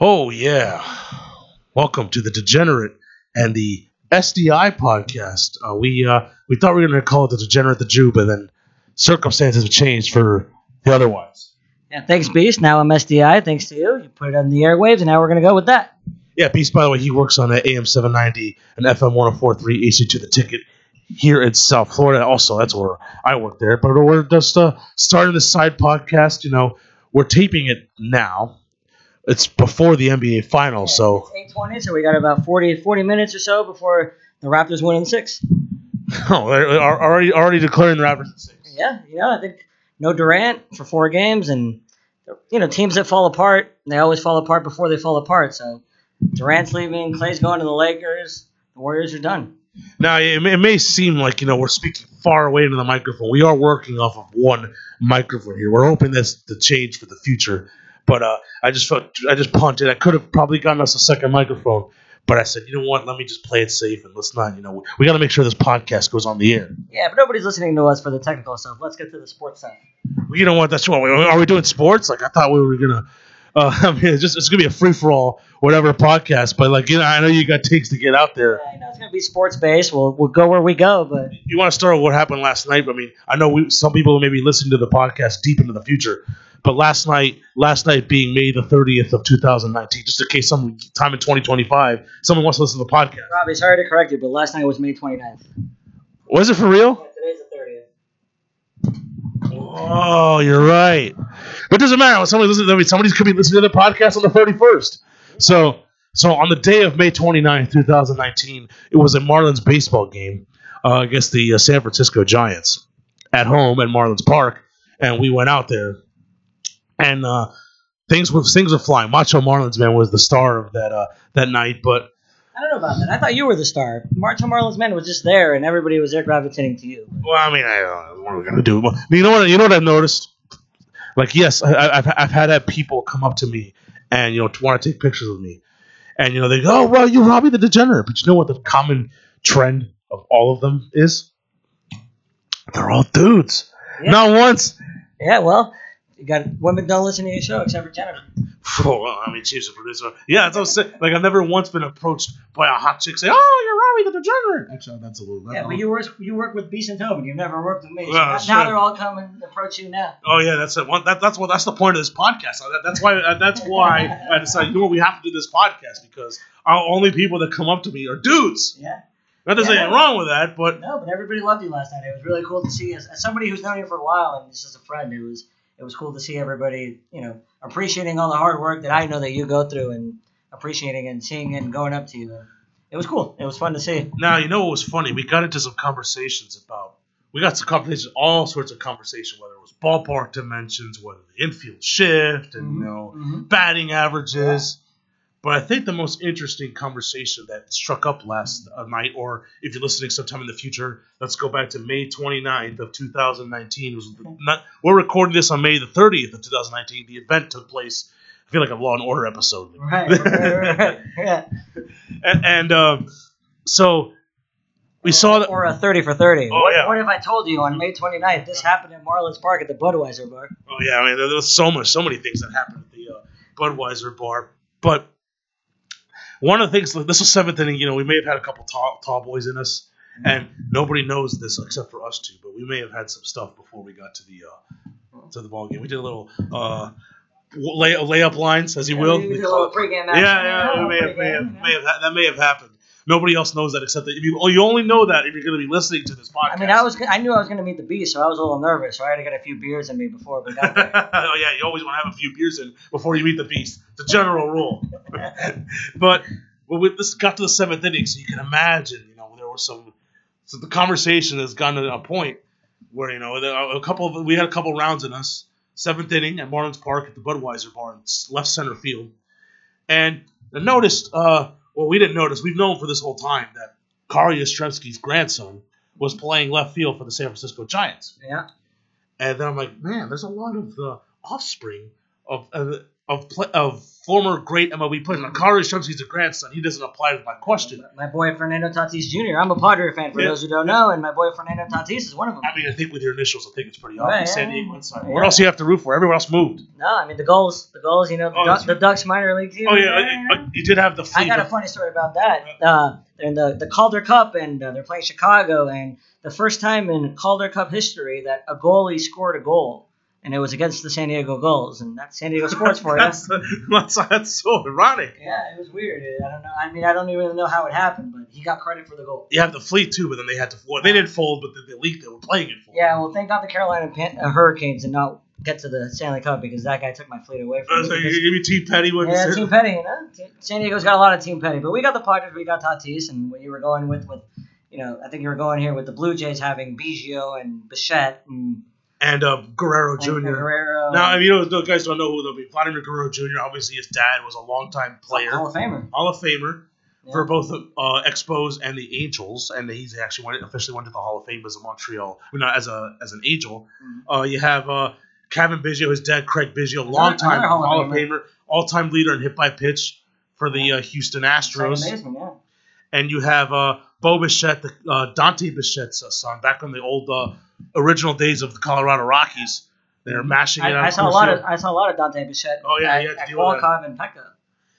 Oh yeah, welcome to the Degenerate and the SDI podcast. Uh, we uh, we thought we were going to call it the Degenerate the Jew, but then circumstances have changed for the otherwise. Yeah, thanks, Beast. Now I'm SDI. Thanks to you. You put it on the airwaves, and now we're going to go with that. Yeah, Beast. By the way, he works on the AM seven ninety and FM 1043 HD2 the ticket here in South Florida. Also, that's where I work there. But we're just uh, starting this side podcast. You know, we're taping it now. It's before the NBA Finals, so It's 820, so we got about 40, 40 minutes or so before the Raptors win in six. oh, they're are already already declaring the Raptors in six. Yeah, you know, I think no Durant for four games, and, you know, teams that fall apart, they always fall apart before they fall apart. So Durant's leaving, Clay's going to the Lakers, the Warriors are done. Now, it may, it may seem like you know we're speaking far away into the microphone. We are working off of one microphone here. We're hoping that's the change for the future. But uh, I just felt I just punted. I could have probably gotten us a second microphone, but I said, you know what? Let me just play it safe and let's not. You know, we got to make sure this podcast goes on the air. Yeah, but nobody's listening to us for the technical stuff. Let's get to the sports stuff. You know what? That's what. we, Are we doing sports? Like I thought we were gonna. Uh, I mean, it's just it's gonna be a free for all, whatever podcast. But like you know, I know you got takes to get out there. Yeah, I know it's going to be sports based. We'll, we'll go where we go, but you want to start with what happened last night? I mean, I know we, some people may be listening to the podcast deep into the future, but last night, last night being May the 30th of 2019, just in case some time in 2025, someone wants to listen to the podcast. Robbie, sorry to correct you, but last night was May 29th. Was it for real? Yeah, today's the 30th. Oh, you're right. But it doesn't matter. When somebody listens, I mean, somebody could be listening to the podcast on the 31st. So, so on the day of May 29th, 2019, it was a Marlins baseball game uh, against the uh, San Francisco Giants at home at Marlins Park, and we went out there, and uh, things were things were flying. Macho Marlins man was the star of that uh, that night, but I don't know about that. I thought you were the star. Macho Marlins man was just there, and everybody was there gravitating to you. Well, I mean, I, uh, what are we gonna do? You know what? You know what I noticed? Like, yes, I, I've I've had uh, people come up to me and you know want to take pictures with me, and you know they go, "Oh, well, you're Robbie the Degenerate," but you know what the common trend of all of them is? They're all dudes. Yeah. Not once. Yeah, well, you got women don't listen to your show except for Jennifer. Oh, well, I mean, she's a producer. Yeah, that's what I'm saying. Like, I've never once been approached by a hot chick saying, "Oh, you're Robbie the Degenerate." Actually, that's a little. Yeah, but you work you work with Beast and Tobin. You've never worked with me. So Well, now, now they're all coming to approach you now. Oh yeah, that's it. One, that, that's what that's the point of this podcast. That, that's why uh, that's why I decided you know what we have to do this podcast because our only people that come up to me are dudes. Yeah. Not there's Yeah. anything wrong with that, but No, but everybody loved you last night. It was really cool to see. As, as somebody who's known you for a while and just as a friend, it was it was cool to see everybody, you know, appreciating all the hard work that I know that you go through and appreciating and seeing and going up to you. It was cool. It was fun to see. now you know what was funny. We got into some conversations about. We got some conversations, all sorts of conversation, whether it was ballpark dimensions, whether the infield shift, and you know Mhm. batting averages. But I think the most interesting conversation that struck up last night, or if you're listening sometime in the future, let's go back to May 29th of 2019. Was not, we're recording this on May the 30th of 2019. The event took place. I feel like a Law and Order episode. Right, right, right. Yeah. and and um, so we saw that. Or a 30 for 30. Oh, what, yeah. what if I told you on May 29th this happened at Marlins Park at the Budweiser bar? Oh yeah, I mean there, there was so much, so many things that happened at the uh, Budweiser bar. But one of the things, this was seventh inning. You know, we may have had a couple tall, tall boys in us, and nobody knows this except for us two. But we may have had some stuff before we got to the uh, to the ball game. We did a little uh, lay, layup lines, as you will. We We did a call little it- pregame yeah, yeah, it may have, may have, may have, that may have happened. Nobody else knows that except that if you, oh, you only know that if you're going to be listening to this podcast. I mean, I was I knew I was going to meet the beast, so I was a little nervous. So I had to get a few beers in me before we got there. oh yeah, you always want to have a few beers in before you meet the beast. It's a general rule. but when we, this got to the seventh inning, so you can imagine, you know, there was some. So the conversation has gotten to a point where you know a couple of we had a couple rounds in us. Seventh inning at Marlins Park at the Budweiser bar in left center field, and I noticed. Uh, well, we didn't notice. We've known for this whole time that Carl Yastrzemski's grandson was playing left field for the San Francisco Giants. yeah. And then I'm like, man, there's a lot of the offspring of of pla of former great MLB players. Now, Carlos Shrubs, he's a grandson. He doesn't apply to my question. My boy Fernando Tatis Jr. I'm a Padre fan for Yeah. those who don't know, and my boy Fernando Tatis is one of them. I mean, I think with your initials, I think it's pretty Right, obvious. yeah. San Diego inside. Yeah. What else do you have to root for? Everyone else moved. No, I mean the Gulls, the Gulls. You know, the, Oh, Duck- that's the Ducks minor league team. Oh yeah, uh, you did have the I got a funny story about that. Uh, they're in the, the Calder Cup, and uh, they're playing Chicago, and the first time in Calder Cup history that a goalie scored a goal, and it was against the San Diego Gulls, and that's San Diego sports for you. that's, that's, that's so ironic. Yeah, it was weird. I don't know. I mean, I don't even know how it happened, but he got credit for the goal. You have the fleet too, but then they had to. Well, they didn't fold, but the, the league they were playing it for. Yeah, well, thank God the Carolina Pan- uh, Hurricanes did not get to the Stanley Cup because that guy took my fleet away Uh, from so me. you give me Team Petty Yeah, Team Petty, you know. Team- San Diego's got a lot of Team Petty, but we got the Padres, we got Tatis, and what you were going with, with, you know, I think you were going here with the Blue Jays having Biggio and Bichette and, and uh, Guerrero and Jr. Guerrero. Now, if you know, the guys don't know who they'll be. Vladimir Guerrero Jr. Obviously, his dad was a longtime player, Hall of Famer. Hall of Famer Yeah. for both uh, Expos and the Angels, and he's actually went, officially went to the Hall of Fame as a Montreal, well, not as a as an Angel. Mhm. Uh, you have uh, Cavan Biggio, his dad Craig Biggio, longtime Hall of Hall of Famer. All time leader in hit by pitch for the uh, Houston Astros. Baseman, yeah. and you have uh, Bo Bichette, the, uh, Dante Bichette's uh, son, back in the old uh, original days of the Colorado Rockies. They're mashing it out. Mm-hmm. I, I saw a lot Field. of I saw a lot of Dante Bichette. Oh, yeah, at, to at deal with. Qualcomm and Pekka.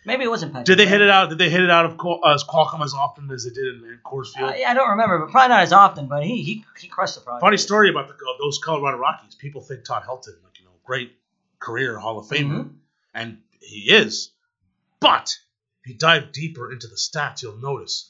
Maybe it wasn't Pekka. Did they hit it out? Did they hit it out of Qual- uh, Qualcomm as often as they did in, in Coors Field? Uh, yeah, I don't remember, but probably not as often. But he he, he crushed the project. Funny story about the, uh, those Colorado Rockies. People think Todd Helton, like you know, great career Hall of Famer, Mhm. and he is. But if you dive deeper into the stats, you'll notice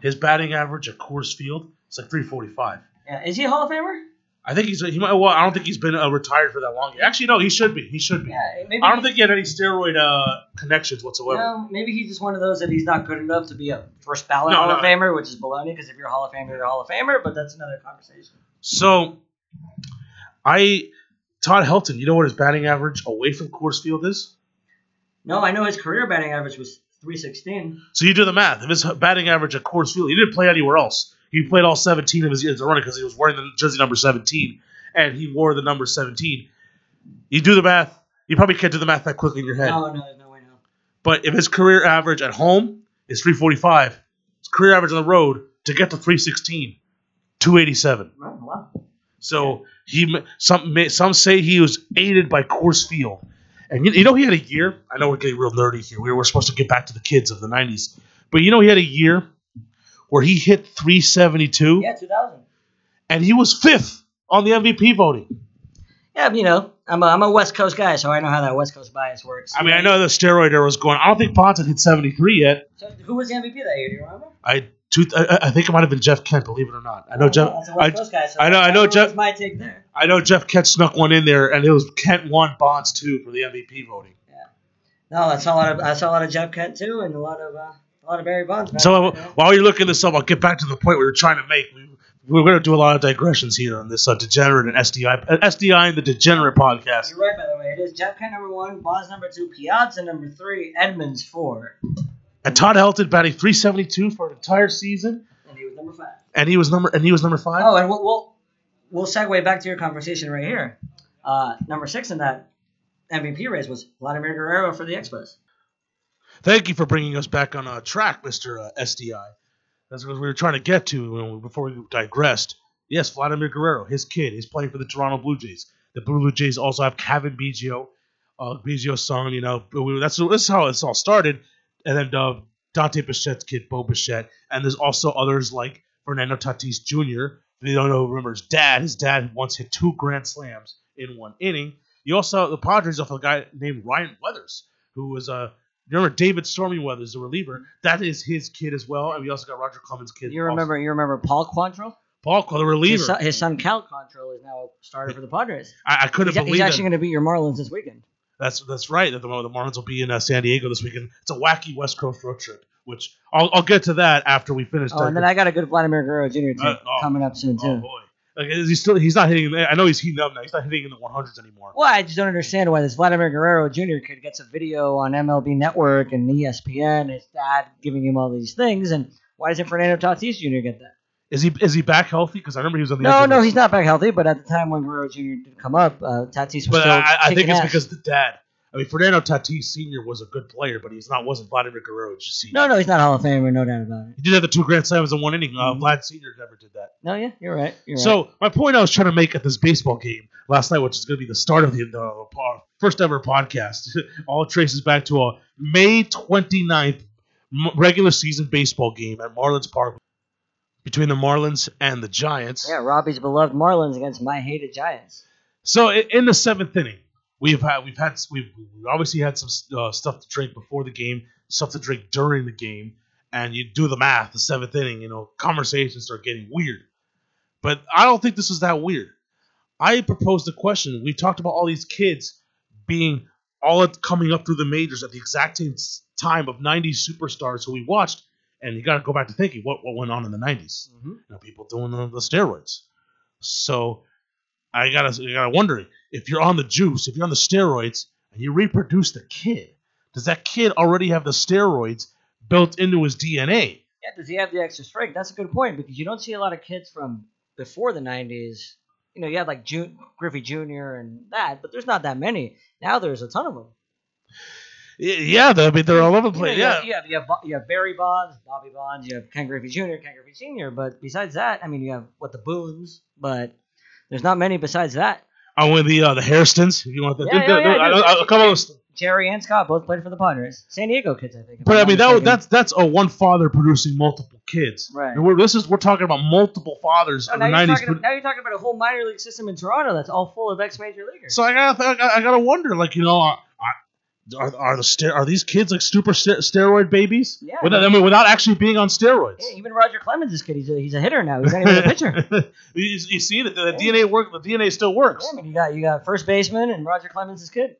his batting average at Coors Field is like 345. Yeah, is he a Hall of Famer? I think he's he might. Well, I don't think he's been uh, retired for that long. Actually, no, he should be. He should be. Yeah, maybe. I don't he- think he had any steroid uh, connections whatsoever. No, maybe he's just one of those that he's not good enough to be a first ballot No, Hall no. of Famer, which is baloney. Because if you're a Hall of Famer, you're a Hall of Famer. But that's another conversation. So, I Todd Helton. You know what his batting average away from Coors Field is? No, I know his career batting average was 316. So you do the math. If his batting average at Coors Field, he didn't play anywhere else. He played all 17 of his years running because he was wearing the jersey number 17, and he wore the number 17. You do the math. You probably can't do the math that quickly in your head. No, no, there's no way no. But if his career average at home is 345, his career average on the road to get to 316, 287. Wow. So he some some say he was aided by Coors Field, and you, you know he had a year. I know we're getting real nerdy here. We were supposed to get back to the kids of the '90s, but you know he had a year where he hit 372, Yeah, 2000. and he was fifth on the MVP voting. Yeah, you know, I'm a, I'm a West Coast guy, so I know how that West Coast bias works. I mean, I know the steroid era was going. I don't think had hit 73 yet. So who was the MVP that year? Do you remember? I two, I, I think it might have been Jeff Kent. Believe it or not, I know Jeff. That's West I, Coast guy. So I know- I know Jeff- my take there. I know Jeff Kent snuck one in there, and it was Kent one, Bonds two for the MVP voting. Yeah, no, I saw a lot of I saw a lot of Jeff Kent too, and a lot of uh, a lot of Barry Bonds. So uh, while you're looking this up, I'll get back to the point we were trying to make. We, we're going to do a lot of digressions here on this uh, degenerate and SDI, uh, SDI and the degenerate podcast. You're right, by the way. It is Jeff Kent number one, Bonds number two, Piazza number three, Edmonds four, And Todd Helton batting 372 for an entire season, and he was number five. and he was number and he was number five. Oh, and we'll we'll, we'll segue back to your conversation right here. Uh, number six in that MVP race was Vladimir Guerrero for the Expos. Thank you for bringing us back on uh, track, Mister uh, SDI. That's what we were trying to get to before we digressed. Yes, Vladimir Guerrero, his kid, he's playing for the Toronto Blue Jays. The Blue Jays also have Cavan Biggio, uh, Biggio's son. You know, that's that's how this all started. And then uh, Dante Bichette's kid, Bo Bichette, and there's also others like Fernando Tatis Jr. If you don't know, remember his dad. His dad once hit two grand slams in one inning. You also the Padres also have a guy named Ryan Weathers, who was a uh, you remember David Stormy Weathers, the reliever. That is his kid as well, and we also got Roger Clemens' kid. You also. remember you remember Paul Quantrill? Paul, the reliever? His son, his son Cal Quantrill is now a starter for the Padres. I, I couldn't He's, he's believe actually going to beat your Marlins this weekend. That's that's right. That the, the Marlins will be in uh, San Diego this weekend. It's a wacky West Coast road trip, which I'll, I'll get to that after we finish. Oh, and then I got a good Vladimir Guerrero Jr. Uh, oh. coming up soon too. oh boy, like, is he still? He's not hitting. I know he's heating up now. He's not hitting in the 100s anymore. Well, I just don't understand why this Vladimir Guerrero Jr. kid gets a video on MLB Network and ESPN, his dad giving him all these things, and why doesn't Fernando Tatis Jr. get that? Is he is he back healthy? Because I remember he was on the. No, no, he's not back healthy. But at the time when Guerrero Jr. did come up, uh, Tatis was But still I, I think it's ass. because the dad. I mean, Fernando Tatis Sr. was a good player, but he's not wasn't Vladimir Guerrero Sr. No, no, he's not Hall of Famer, no doubt about it. He did have the two grand slams in one inning. Uh, Mhm. Vlad Sr. never did that. No, yeah, you're right. You're right. So my point I was trying to make at this baseball game last night, which is going to be the start of the uh, first ever podcast, all traces back to a May 29th m- regular season baseball game at Marlins Park between the Marlins and the Giants. yeah, Robbie's beloved Marlins against my hated Giants. So in the seventh inning, we've had we've had we've we obviously had some uh, stuff to drink before the game, stuff to drink during the game, and you do the math. The seventh inning, you know, conversations start getting weird. But I don't think this is that weird. I proposed the question. We talked about all these kids being all coming up through the majors at the exact same time of '90s superstars who we watched, and you got to go back to thinking what what went on in the '90s Mm-hmm. you know, people doing the, the steroids. So I gotta, I gotta wonder if you're on the juice, if you're on the steroids, and you reproduce the kid, does that kid already have the steroids built into his DNA? Yeah, does he have the extra strength? That's a good point because you don't see a lot of kids from before the '90s. You know, you had like Ju- Griffey Jr. and that, but there's not that many. Now there's a ton of them. Yeah, I mean they're all over the place. You, know, Yeah, you have, you have you have Barry Bonds, Bobby Bonds, you have Ken Griffey Jr., Ken Griffey Sr. But besides that, I mean, you have what the Boones, but there's not many besides that. I went the uh, the Hairstons. If you want the, Yeah, the- yeah, yeah, the- no, a- a couple of those- Jerry and Scott both played for the Padres, San Diego kids, I think. But I mean that that's that's a one father producing multiple kids. Right. And we're, this is we're talking about multiple fathers No, of now, the nineties. now you're talking about a whole minor league system in Toronto that's all full of ex major leaguers. So I gotta, I gotta, I gotta wonder, like you know, are, are, the ster- are these kids like super ster- steroid babies? Yeah. Without, I mean, without actually being on steroids. Yeah, even Roger Clemens is kid. He's a, he's a hitter now. He's not even a pitcher. you, you see that the, DNA work. The DNA still works. Yeah, I mean, you got you got first baseman and Roger Clemens is kid.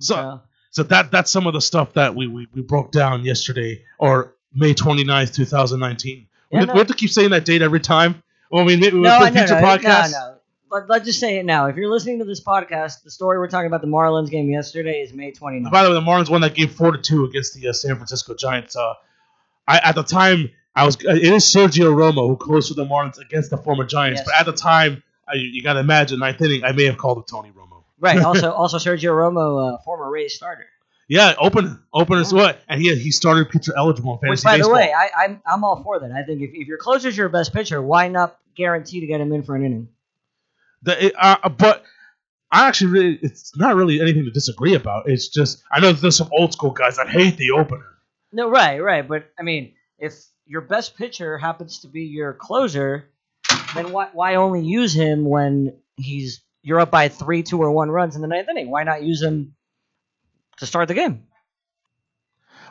So, so that that's some of the stuff that we, we, we broke down yesterday or May 29th, 2019. Yeah, we, no. we have to keep saying that date every time. Well, I mean, maybe no, I future no, podcasts. no, no. Let, let's just say it now. If you're listening to this podcast, the story we're talking about the Marlins game yesterday is May 29th. By the way, the Marlins won that game four to two against the uh, San Francisco Giants. Uh, I at the time I was it is Sergio Romo who closed for the Marlins against the former Giants, Yes. but at the time I, you got to imagine ninth inning I may have called it Tony Romo. Right. Also, also Sergio Romo, uh, former Rays starter. Yeah, open open as what, and he he started pitcher eligible in Which, fantasy by baseball. the way, I, I'm I'm all for that. I think if, if your closer's your best pitcher, why not guarantee to get him in for an inning? The, it, uh, but I actually really it's not really anything to disagree about. It's just I know there's some old school guys that hate the opener. No, right, right. But I mean, if your best pitcher happens to be your closer, then why why only use him when he's you're up by three, two, or one runs in the ninth inning? Why not use him to start the game?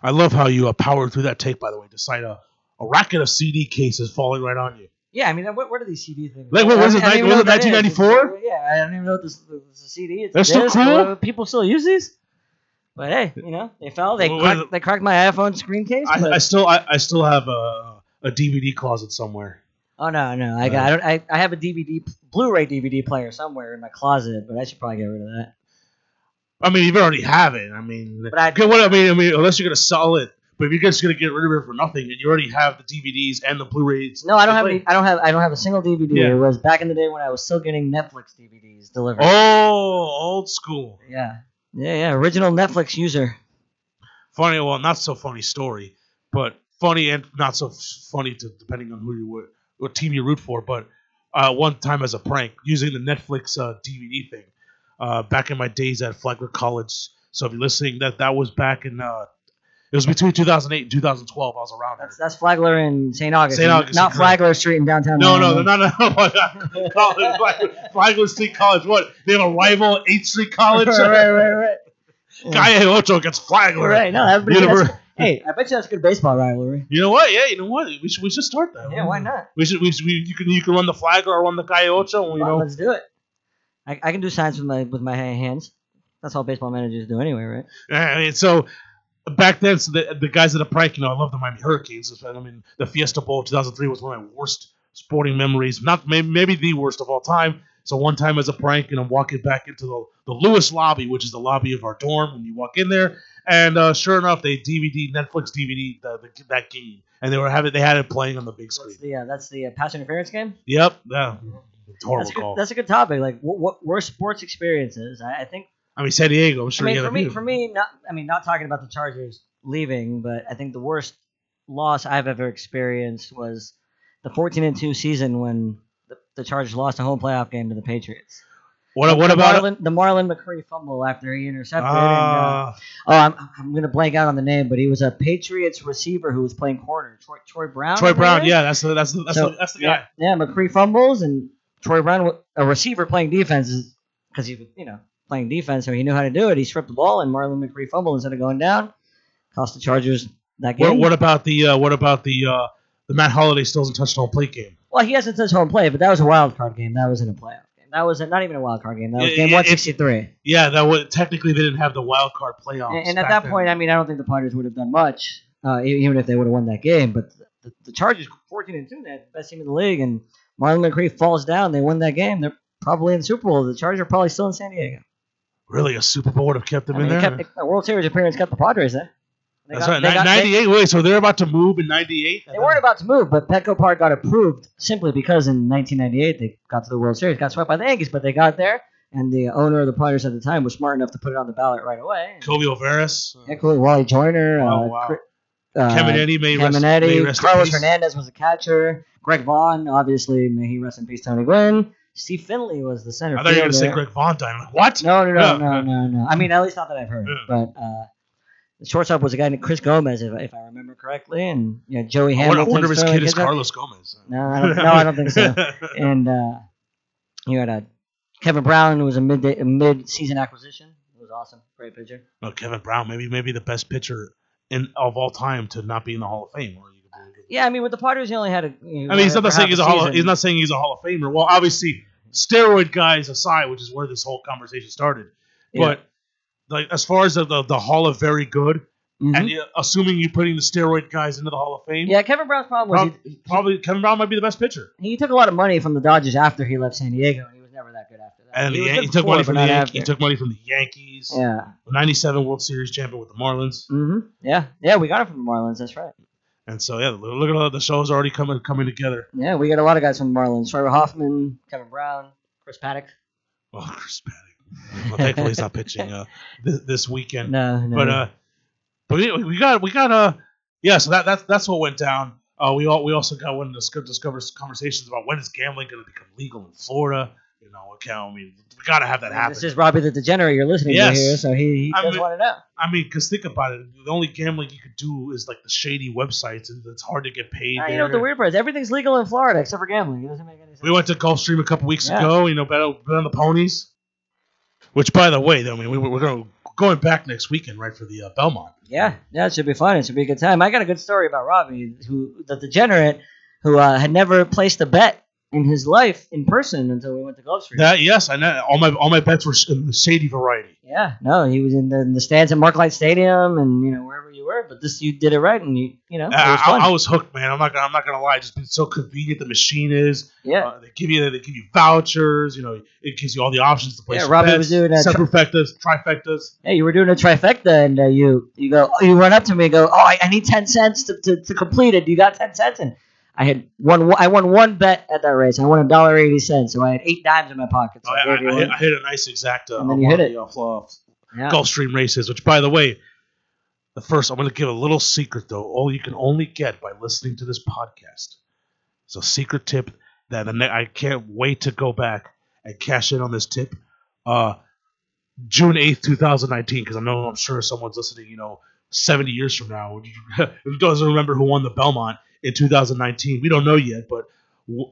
I love how you uh, powered through that tape. By the way, despite a, a racket of CD cases falling right on you. Yeah, I mean, what, what are these CD things? Like, what was don't- it, I was it what that is. 1994? Yeah, I don't even know what this, this is a CD. It's They're still disc. cool? Uh, People still use these. But hey, you know, they fell. They What was cracked, they cracked my iPhone screen case. I, I still I, I still have a, a DVD closet somewhere. oh no, no, I got. I, don't, I, I have a DVD, Blu-ray DVD player somewhere in my closet, but I should probably get rid of that. I mean, you already have it. I mean, But I- what I mean, I mean, unless you're gonna sell it, but if you're just gonna get rid of it for nothing, and you already have the DVDs and the Blu-rays. No, I don't have any. I don't have. I don't have a single DVD. Yeah. It was back in the day when I was still getting Netflix DVDs delivered. Oh, old school. Yeah, yeah, yeah. Original Netflix user. Funny, well, not so funny story, but funny and not so funny to depending on who you were, what team you root for. But uh, one time as a prank, using the Netflix uh, DVD thing, uh, back in my days at Flagler College. So if you're listening, that that was back in. It was between 2008 and 2012. I was around there. That's that's Flagler in St. Augustine, St. Augustine, not correct. Flagler Street in downtown. No, no, Miami. no, no, no. College, Flagler, Flagler State College. What? They have a rival 8th Street College. right, right, right, right. Calle Ocho gets Flagler. Right, no, that would be Univer- Hey, I bet you that's a good baseball rivalry. You know what? Yeah, you know what? We should we should start that. Yeah, why not? We should we, should, we you can you can run the Flagler or run the Calle Ocho. You know. let's do it. I, I can do signs with my with my hands. That's all baseball managers do anyway, right? I mean, so back then, so the, the guys at the prank, you know, I love the Miami Hurricanes. I mean, the Fiesta Bowl 2003 was one of my worst sporting memories. Not maybe, maybe the worst of all time. So one time as a prank, and I'm walking back into the, the Lewis lobby, which is the lobby of our dorm. When you walk in there, and uh, sure enough, they DVD Netflix DVD the, the, that game, and they were having they had it playing on the big screen. That's the uh, that's the uh, pass interference game. Yep, yeah, it's horrible That's good. call. That's a good topic. Like what, what worst sports experiences? I, I think I mean, San Diego. I'm sure. I mean, for me, for me, not. I mean, not talking about the Chargers leaving, but I think the worst loss I've ever experienced was the 14 and two season when the, the Chargers lost a home playoff game to the Patriots. What, what the about Marlon, the Marlon McCree fumble after he intercepted? and, uh, Ah, oh, I'm, I'm gonna blank out on the name, but he was a Patriots receiver who was playing corner. Troy, Troy Brown. Troy Brown? Yeah, that's the that's the that's, So, the, that's the yeah, guy. yeah, McCree fumbles and Troy Brown, a receiver playing defense, because he was, you know, playing defense, so he knew how to do it. He stripped the ball, and Marlon McCree fumbled instead of going down, cost the Chargers that game. What, what about the uh, what about the uh, the Matt Holliday still hasn't touched home plate game? well, he hasn't touched home play, but that was a wild card game. That wasn't a playoff game. That was a, not even a wild card game. That was game one sixty three. Yeah, that was technically they didn't have the wild card playoffs. And, and at that then. point, I mean, I don't think the Padres would have done much, uh, even if they would have won that game. But the, the Chargers, fourteen and two, they had the best team in the league, and Marlon McCree falls down. They win that game. They're probably in the Super Bowl. The Chargers are probably still in San Diego. Really a Super Bowl would have kept them I in mean, there. it kept, a World Series appearance kept the Padres there. They That's got- right. they got- they- Ninety eight. Wait, so they're about to move in ninety eight? They weren't about to move, but Petco Park got approved simply because in 1998 they got to the World Series, got swept by the Yankees, but they got there, and the owner of the Padres at the time was smart enough to put it on the ballot right away. Kobe Alvarez, yeah, cool. Wally Joyner, Oh, uh, wow. Uh, Caminiti, may rest, may Caminiti, rest in Carlos. Hernandez was a catcher, Greg Vaughn, obviously, may he rest in peace, Tony Gwynn. Steve Finley was the center I thought you were going to say. Greg died. Like, what? No, no, no, no, no, no. I mean, at least not that I've heard. But uh, the shortstop was a guy named Chris Gomez, if, if I remember correctly, and you know, Joey wonder, I wonder if his kid is. Carlos Gomez. No, I don't, no, I don't think so. And uh, you had a Kevin Brown, who was a mid a mid season acquisition. It was awesome, great pitcher. oh, Kevin Brown, maybe maybe the best pitcher in of all time to not be in the Hall of Fame. Or Yeah, I mean, with the Padres, he only had a. You know, I mean, he's not saying he's a the hall. Of, he's not saying he's a Hall of Famer. Well, obviously, steroid guys aside, which is where this whole conversation started. Yeah. But like as far as the, the, the Hall of Very Good, Mhm. and you, assuming you're putting the steroid guys into the Hall of Fame, Yeah, Kevin Brown's problem was Prob- he, probably Kevin Brown might be the best pitcher. he took a lot of money from the Dodgers after he left San Diego, and he was never that good after that. And he, Yan- he took money from the Yankees. He took money from the Yankees. Yeah. '97 World Series champion with the Marlins. hmm Yeah, yeah, we got it from the Marlins. That's right. And so yeah, look at all the shows already coming coming together. Yeah, we got a lot of guys from the Marlins: Trevor Hoffman, Kevin Brown, Chris Paddack. Oh, Chris Paddack. Well, thankfully he's not pitching uh, this, this weekend. No, no. But uh, but we, we got we got uh yeah. So that that's that's what went down. Uh, we all we also got one of the discover conversations about when is gambling going to become legal in Florida. You know, okay, I mean, we got to have that happen. this is Robbie the Degenerate you're listening Yes. to here, so he, he I does mean- want to know. I mean, because think about it. The only gambling you could do is like the shady websites, and it's hard to get paid. Ah, you know what the weird part is? Everything's legal in Florida except for gambling. It doesn't make any sense. We went to Gulfstream a couple weeks Yeah. ago. You know, bet, bet on the ponies. Which, by the way, though, I mean, we, we're going going back next weekend, right, for the uh, Belmont. Yeah, yeah, it should be fun. It should be a good time. I got a good story about Robbie, who the degenerate, who uh, had never placed a bet in his life in person until we went to Gulfstream. That yes, I know. All my all my bets were in the Sadie variety. yeah, no, he was in the, in the stands at Marklight Stadium and you know wherever you were, but this you did it right, and you you know it was I, fun. I, I was hooked, man. I'm not gonna I'm not gonna lie. Just been so convenient the machine is. yeah, Uh, they give you they give you vouchers. You know, it gives you all the options to play. Yeah, Robbie bets, was doing that. superfectas, trifectas. hey, you were doing a trifecta, and uh, you you go, you run up to me and go, oh, I, I need ten cents to, to, to complete it. You got ten cents, and I had one. I won one bet at that race. I won a dollar eighty cents, so I had eight dimes in my pocket. So I, I, I, I, hit, I hit a nice exact. Uh, And then you hit it. the, uh, fl- yeah. Gulfstream races. Which, by the way, the first I'm going to give a little secret though. All you can only get by listening to this podcast. It's a secret tip that the ne- I can't wait to go back and cash in on this tip. Uh, June 8th, 2019, because I know I'm sure someone's listening, you know, 70 years from now, who doesn't remember who won the Belmont in 2019. We don't know yet, but w-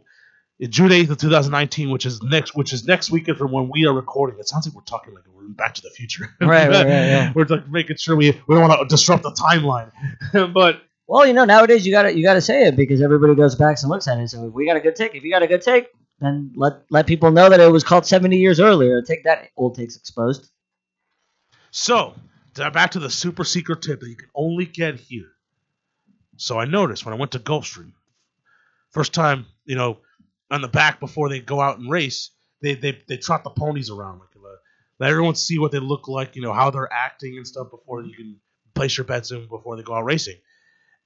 in June 8th of 2019, which is next, which is next weekend from when we are recording. It sounds like we're talking like we're in Back to the Future. Right, right, right, yeah. we're like making sure we we don't want to disrupt the timeline, but Well, you know, nowadays you got to you got to say it because everybody goes back and looks at it. So if we got a good take, if you got a good take, then let let people know that it was called 70 years earlier. Take that old takes exposed. So, back to the super secret tip that you can only get here. So I noticed when I went to Gulfstream, first time, you know, on the back before they go out and race, they they, they trot the ponies around, like uh, let everyone see what they look like, you know, how they're acting and stuff before you can place your bets in before they go out racing.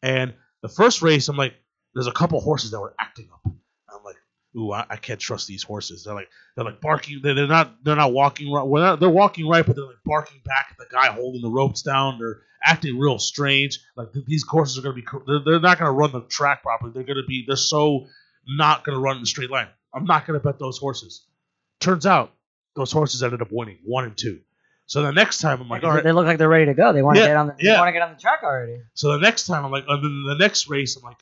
And the first race, I'm like, there's a couple horses that were acting up. Ooh, I, I can't trust these horses. They're like they're like barking. They're, they're not they're not walking right. Well, they're walking right, but they're like barking back at the guy holding the ropes down. They're acting real strange. Like th- these horses are gonna be they're, they're not gonna run the track properly. They're gonna be they're so not gonna run in a straight line. I'm not gonna bet those horses. Turns out those horses ended up winning one and two. So the next time I'm like, all right. They look like they're ready to go. They want to Yeah, get on the. They yeah. want to get on the track already. So the next time I'm like, and then the next race I'm like,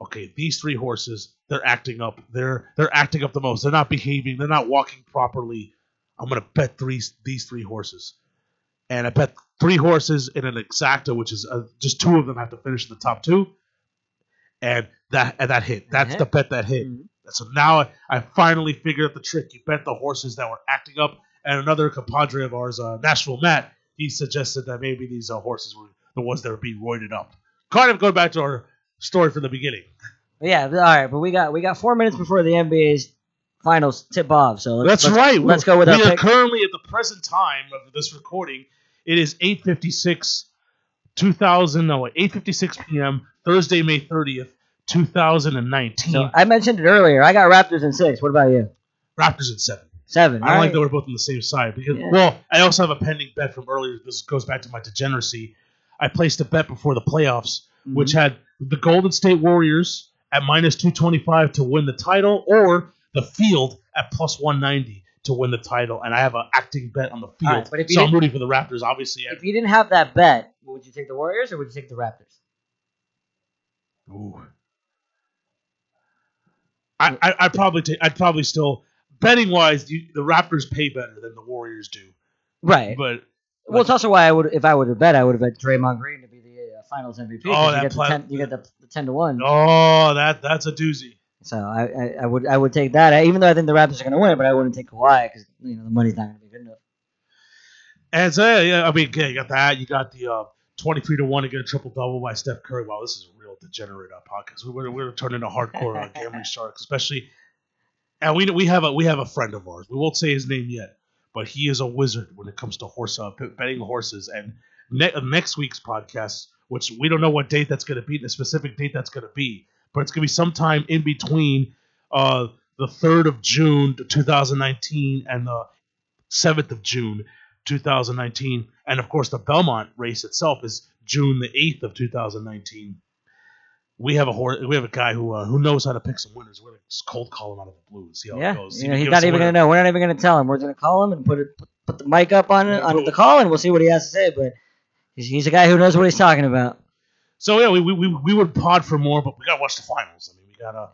okay, these three horses, they're acting up. They're they're acting up the most. They're not behaving. They're not walking properly. I'm gonna bet three these three horses, and I bet three horses in an exacta, which is uh, just two of them have to finish in the top two, and that and that hit. That's the bet that hit. Mhm. So now I, I finally figured out the trick. You bet the horses that were acting up, and another compadre of ours, uh, Nashville Matt, he suggested that maybe these uh, horses were the ones that were being roided up. Kind of going back to our story from the beginning. Yeah, all right. But we got we got four minutes before the NBA's finals tip off. So let's, That's let's, right. Let's go with we are pick. currently at the present time of this recording. It is 8:56, 2000. No, 8:56 p.m. Thursday, May 30th, 2019. So I mentioned it earlier. I got Raptors in six. What about you? Raptors at seven. Seven. I don't all like that we're both on the same side because, Yeah. well, I also have a pending bet from earlier. This goes back to my degeneracy. I placed a bet before the playoffs, Mhm. which had the Golden State Warriors at minus 225 to win the title, or the field at plus 190 to win the title. And I have an acting bet on the field, right, but if so I'm rooting for the Raptors, obviously. If you didn't have that bet, would you take the Warriors or would you take the Raptors? Ooh. I, I I'd probably take. I'd probably still betting wise, you, the Raptors pay better than the Warriors do, Right. but well, it's also why I would, if I would have bet, I would have bet Draymond Green to be Finals MVP. Oh, you that get the ten, you get the, the ten to one. oh, that that's a doozy. So I, I, I would I would take that, I, even though I think the Raptors are going to win, but I wouldn't take Kawhi because you know the money's not going to be good enough. And so yeah, I mean, yeah, you got that. You got the uh, twenty-three to one to get a triple double by Steph Curry. Wow, this is a real degenerate uh, podcast. We're we're turning into hardcore uh, gambling sharks, especially. And we we have a we have a friend of ours. We won't say his name yet, but he is a wizard when it comes to horse uh, betting horses. And ne- next week's podcast, which we don't know what date that's going to be, the specific date that's going to be, but it's going to be sometime in between uh, the third of June 2019 and the seventh of June 2019, and of course the Belmont race itself is June the 8th of 2019. We have a hor- we have a guy who uh, who knows how to pick some winners. We're gonna just cold call him out of the blue and see how it goes. you know, he's not even going to know. We're not even going to tell him. We're going to call him and put it put, the mic up on it, on the call, and we'll see what he has to say. But he's, a guy who knows what he's talking about. So yeah, we, we, we, we would pod for more, but we gotta watch the finals. I mean, we gotta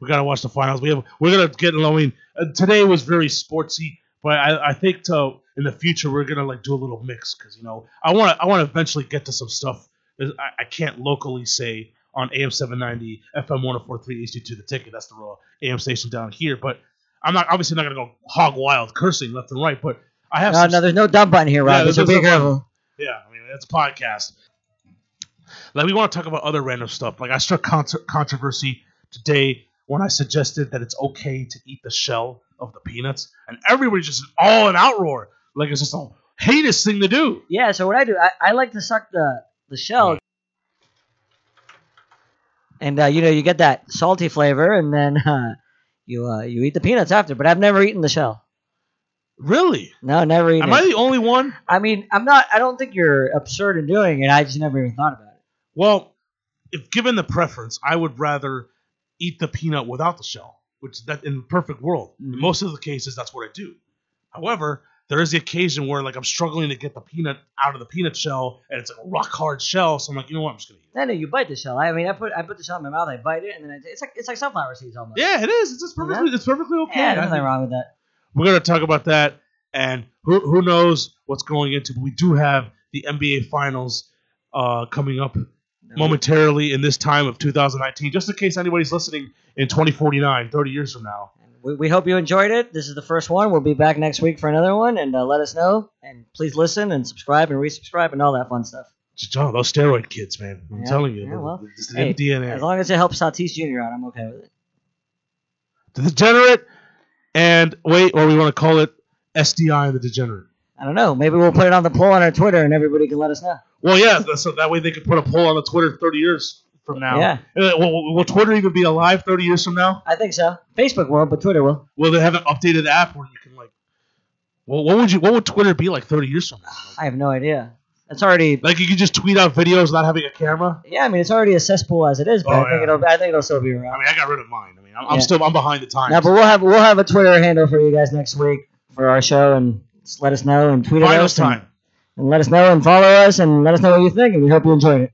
we gotta watch the finals. We have we're gonna get. I mean, uh, today was very sportsy, but I, I think to in the future we're gonna like do a little mix because you know I want to I want to eventually get to some stuff that I, I can't locally say on AM 790 FM 1043 HD2 the ticket. That's the real AM station down here, but. I'm not obviously not gonna go hog wild cursing left and right, but I have No, some no, there's no dump button here, Yeah, Rob. there's so be careful. yeah, it's a podcast. Like we want to talk about other random stuff. Like I struck contro- controversy today when I suggested that it's okay to eat the shell of the peanuts, and everybody just all in outroar. Like it's just a heinous thing to do. Yeah, so what I do, I, I like to suck the the shell, and uh, you know you get that salty flavor, and then uh, you uh, you eat the peanuts after. But I've never eaten the shell. Really? No, never eaten. Am I the only one? I mean, I'm not. I don't think you're absurd in doing it. I just never even thought about it. Well, if given the preference, I would rather eat the peanut without the shell, which that in perfect world, in Mhm. most of the cases that's what I do. However, there is the occasion where like I'm struggling to get the peanut out of the peanut shell, and it's like a rock hard shell. So I'm like, you know what, I'm just gonna eat. it. No, no, you bite the shell. I mean, I put I put the shell in my mouth. I bite it, and then I, it's like it's like sunflower seeds almost. Yeah, it is. It's just perfectly. It's perfectly okay. yeah, I nothing think- wrong with that. We're gonna talk about that, and who who knows what's going into. But we do have the NBA Finals uh, coming up momentarily in this time of 2019, just in case anybody's listening in 2049, 30 years from now. We, we hope you enjoyed it. This is the first one. We'll be back next week for another one, and uh, let us know. And please listen and subscribe and resubscribe and all that fun stuff. John, those steroid kids, man. I'm Yeah, telling you, yeah, well, it's hey, DNA. As long as it helps Tatis Jr. out, I'm okay with it. the degenerate, and wait, or we want to call it SDI the degenerate. I don't know. Maybe we'll put it on the poll on our Twitter, and everybody can let us know. Well, yeah, so that way they could put a poll on the Twitter 30 years, from now? Yeah. Will, will Twitter even be alive 30 years from now? I think so. Facebook won't, but Twitter will. Will they have an updated app where you can like? Well, what would you? What would Twitter be like 30 years from now? I have no idea. It's already Like you could just tweet out videos without having a camera. yeah. I mean, it's already a cesspool as it is, but Oh, I think yeah. it'll. I think it'll still be around. I mean, I got rid of mine. I mean, I'm, I'm still I'm behind the times. No, but we'll have we'll have a Twitter handle for you guys next week for our show, and just let us know and tweet at Finals us and, time. and let us know and follow us and let us know what you think, and we hope you enjoyed it.